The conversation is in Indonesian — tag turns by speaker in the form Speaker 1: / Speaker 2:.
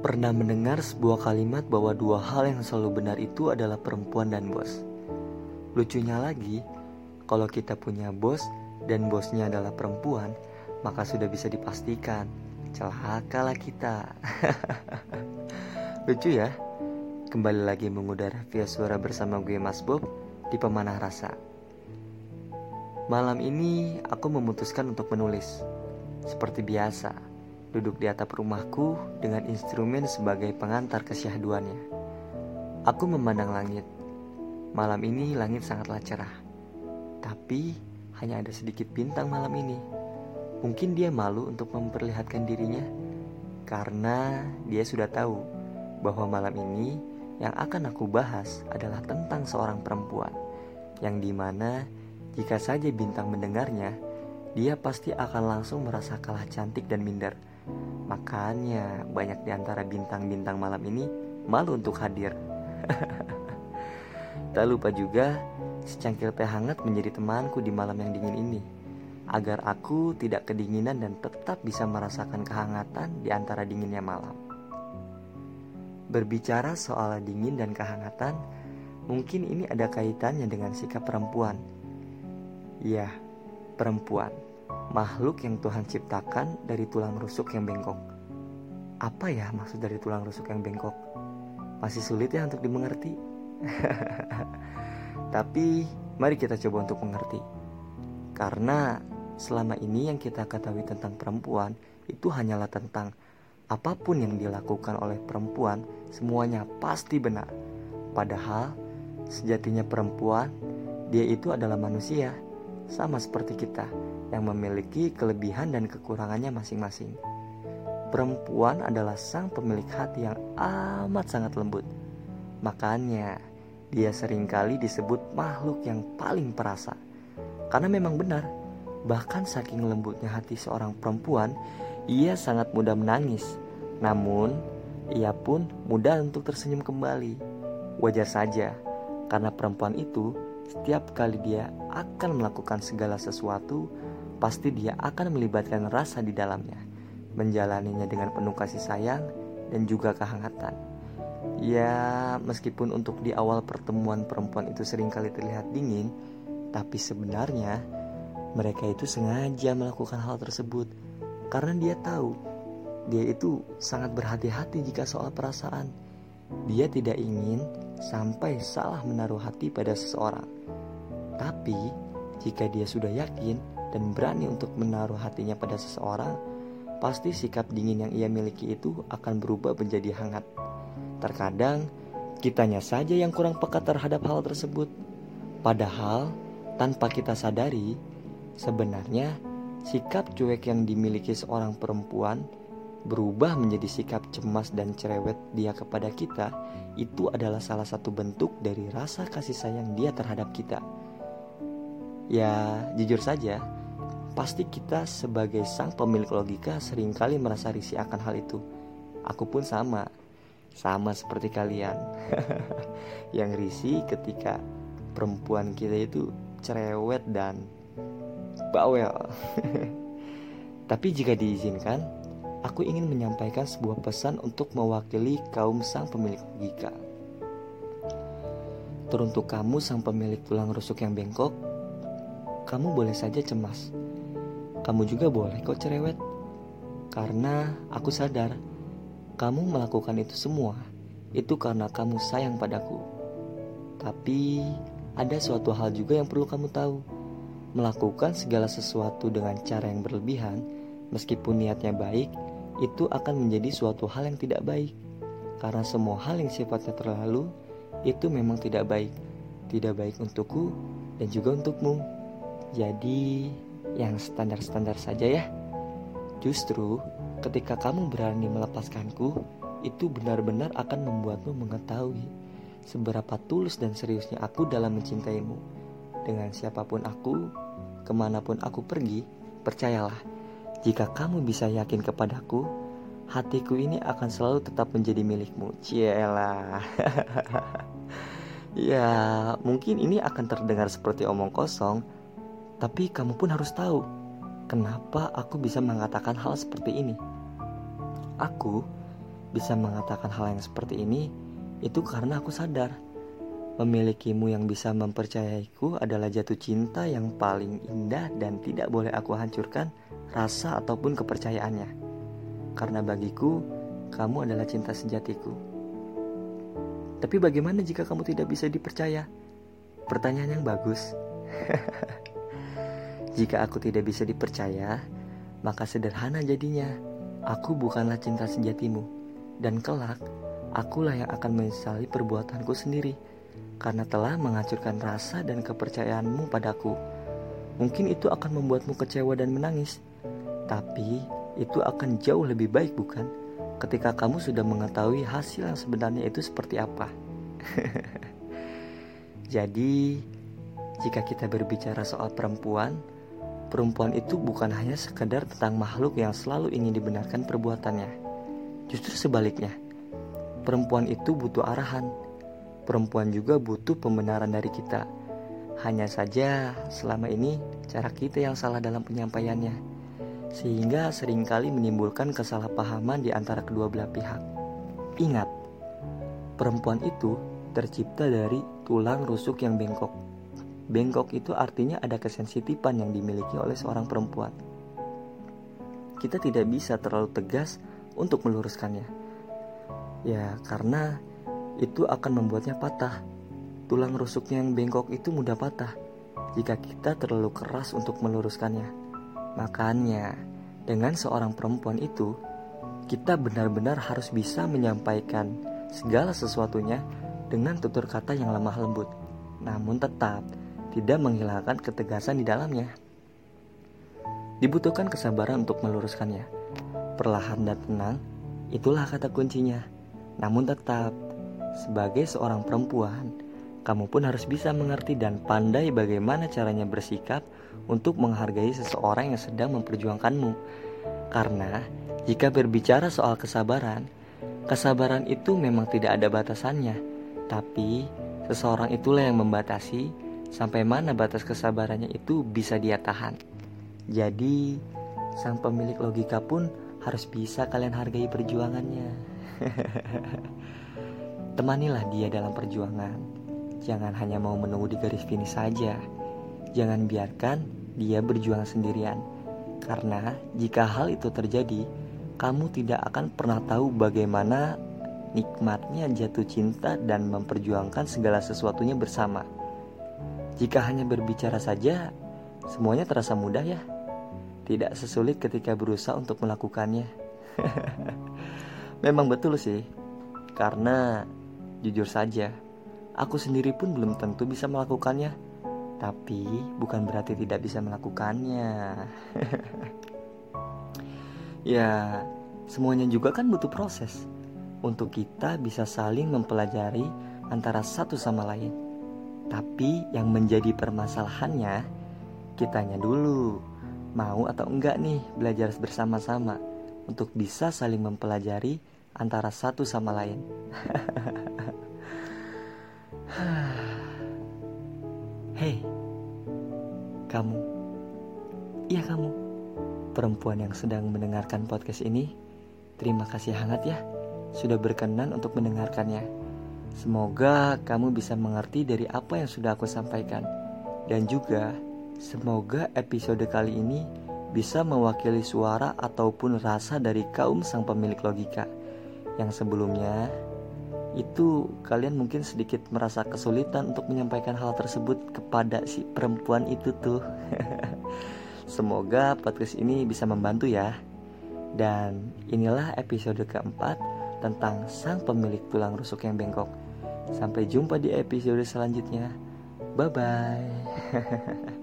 Speaker 1: Pernah mendengar sebuah kalimat bahwa dua hal yang selalu benar itu adalah perempuan dan bos. Lucunya lagi, kalau kita punya bos dan bosnya adalah perempuan, maka sudah bisa dipastikan celakalah kita. Lucu ya? Kembali lagi mengudara via suara bersama gue Mas Bob di Pemanah Rasa. Malam ini aku memutuskan untuk menulis. Seperti biasa, duduk di atap rumahku dengan instrumen sebagai pengantar kesyahduannya. Aku memandang langit. Malam ini langit sangatlah cerah. Tapi hanya ada sedikit bintang malam ini. Mungkin dia malu untuk memperlihatkan dirinya karena dia sudah tahu bahwa malam ini yang akan aku bahas adalah tentang seorang perempuan yang di mana jika saja bintang mendengarnya, dia pasti akan langsung merasa kalah cantik dan minder Makanya banyak di antara bintang-bintang malam ini malu untuk hadir. tak lupa juga secangkir teh hangat menjadi temanku di malam yang dingin ini agar aku tidak kedinginan dan tetap bisa merasakan kehangatan di antara dinginnya malam. Berbicara soal dingin dan kehangatan, mungkin ini ada kaitannya dengan sikap perempuan. Ya, perempuan makhluk yang Tuhan ciptakan dari tulang rusuk yang bengkok. Apa ya maksud dari tulang rusuk yang bengkok? Masih sulit ya untuk dimengerti. Tapi mari kita coba untuk mengerti. Karena selama ini yang kita ketahui tentang perempuan itu hanyalah tentang apa pun yang dilakukan oleh perempuan semuanya pasti benar. Padahal sejatinya perempuan dia itu adalah manusia sama seperti kita yang memiliki kelebihan dan kekurangannya masing-masing. Perempuan adalah sang pemilik hati yang amat sangat lembut. Makanya, dia sering kali disebut makhluk yang paling perasa. Karena memang benar, bahkan saking lembutnya hati seorang perempuan, ia sangat mudah menangis. Namun, ia pun mudah untuk tersenyum kembali. Wajar saja, karena perempuan itu setiap kali dia akan melakukan segala sesuatu, pasti dia akan melibatkan rasa di dalamnya, menjalaninya dengan penuh kasih sayang dan juga kehangatan. Ya, meskipun untuk di awal pertemuan perempuan itu sering kali terlihat dingin, tapi sebenarnya mereka itu sengaja melakukan hal tersebut karena dia tahu dia itu sangat berhati-hati jika soal perasaan. Dia tidak ingin sampai salah menaruh hati pada seseorang. Tapi jika dia sudah yakin dan berani untuk menaruh hatinya pada seseorang, pasti sikap dingin yang ia miliki itu akan berubah menjadi hangat. Terkadang, kitanya saja yang kurang peka terhadap hal tersebut. Padahal, tanpa kita sadari, sebenarnya sikap cuek yang dimiliki seorang perempuan berubah menjadi sikap cemas dan cerewet dia kepada kita, itu adalah salah satu bentuk dari rasa kasih sayang dia terhadap kita. Ya, jujur saja, Pasti kita sebagai sang pemilik logika sering kali merasa risih akan hal itu. Aku pun sama. Sama seperti kalian. yang risih ketika perempuan kita itu cerewet dan bawel. Tapi jika diizinkan, aku ingin menyampaikan sebuah pesan untuk mewakili kaum sang pemilik logika. Teruntuk kamu sang pemilik tulang rusuk yang bengkok, kamu boleh saja cemas kamu juga boleh kok cerewet. Karena aku sadar kamu melakukan itu semua itu karena kamu sayang padaku. Tapi ada suatu hal juga yang perlu kamu tahu. Melakukan segala sesuatu dengan cara yang berlebihan, meskipun niatnya baik, itu akan menjadi suatu hal yang tidak baik. Karena semua hal yang sifatnya terlalu itu memang tidak baik. Tidak baik untukku dan juga untukmu. Jadi, yang standar-standar saja ya. Justru ketika kamu berani melepaskanku, itu benar-benar akan membuatmu mengetahui seberapa tulus dan seriusnya aku dalam mencintaimu. Dengan siapa pun aku, ke mana pun aku pergi, percayalah, jika kamu bisa yakin kepadaku, hatiku ini akan selalu tetap menjadi milikmu. Cielah. ya, mungkin ini akan terdengar seperti omong kosong, tapi kamu pun harus tahu kenapa aku bisa mengatakan hal seperti ini. Aku bisa mengatakan hal yang seperti ini itu karena aku sadar memilikimu yang bisa mempercayaiku adalah jatuh cinta yang paling indah dan tidak boleh aku hancurkan rasa ataupun kepercayaannya. Karena bagiku, kamu adalah cinta sejatiku. Tapi bagaimana jika kamu tidak bisa dipercaya? Pertanyaan yang bagus. jika aku tidak bisa dipercaya, maka sederhana jadinya. Aku bukanlah cinta sejatimu, dan kelak akulah yang akan menyesali perbuatanku sendiri karena telah menghancurkan rasa dan kepercayaanmu padaku. Mungkin itu akan membuatmu kecewa dan menangis, tapi itu akan jauh lebih baik, bukan? Ketika kamu sudah mengetahui hasil yang sebenarnya itu seperti apa. Jadi, jika kita berbicara soal perempuan, perempuan itu bukan hanya sekedar tentang makhluk yang selalu ingin dibenarkan perbuatannya. Justru sebaliknya, perempuan itu butuh arahan, perempuan juga butuh pembenaran dari kita. Hanya saja selama ini cara kita yang salah dalam penyampaiannya, sehingga sering kali menimbulkan kesalahpahaman di antara kedua belah pihak. Ingat, perempuan itu tercipta dari tulang rusuk yang bengkok. Bengkok itu artinya ada kesensitifan yang dimiliki oleh seorang perempuan. Kita tidak bisa terlalu tegas untuk meluruskannya. Ya, karena itu akan membuatnya patah. Tulang rusuknya yang bengkok itu mudah patah jika kita terlalu keras untuk meluruskannya. Makanya, dengan seorang perempuan itu, kita benar-benar harus bisa menyampaikan segala sesuatunya dengan tutur kata yang lemah lembut, namun tetap tidak menghilangkan ketegasan di dalamnya. Dibutuhkan kesabaran untuk meluruskannya. Perlahan dan tenang, itulah kata kuncinya. Namun tetap sebagai seorang perempuan, kamu pun harus bisa mengerti dan pandai bagaimana caranya bersikap untuk menghargai seseorang yang sedang memperjuangkanmu. Karena jika berbicara soal kesabaran, kesabaran itu memang tidak ada batasannya, tapi seseorang itulah yang membatasi sampai mana batas kesabarannya itu bisa dia tahan. Jadi, sang pemilik logika pun harus bisa kalian hargai perjuangannya. Temanilah dia dalam perjuangan. Jangan hanya mau menunggu di garis finish saja. Jangan biarkan dia berjuang sendirian. Karena jika hal itu terjadi, kamu tidak akan pernah tahu bagaimana nikmatnya jatuh cinta dan memperjuangkan segala sesuatunya bersama. Jika hanya berbicara saja, semuanya terasa mudah ya. Tidak sesulit ketika berusaha untuk melakukannya. Memang betul sih, karena Jujur saja, aku sendiri pun belum tentu bisa melakukannya. Tapi bukan berarti tidak bisa melakukannya. ya, semuanya juga kan butuh proses untuk kita bisa saling mempelajari antara satu sama lain. Tapi yang menjadi permasalahannya, kitanya dulu mau atau enggak nih belajar bersama-sama untuk bisa saling mempelajari antara satu sama lain. Hei, kamu, iya kamu, perempuan yang sedang mendengarkan podcast ini, terima kasih hangat ya, sudah berkenan untuk mendengarkannya. Semoga kamu bisa mengerti dari apa yang sudah aku sampaikan, dan juga semoga episode kali ini bisa mewakili suara ataupun rasa dari kaum sang pemilik logika yang sebelumnya itu kalian mungkin sedikit merasa kesulitan untuk menyampaikan hal tersebut kepada si perempuan itu tuh. Semoga podcast ini bisa membantu ya. Dan inilah episode keempat tentang sang pemilik tulang rusuk yang bengkok. Sampai jumpa di episode selanjutnya. Bye bye.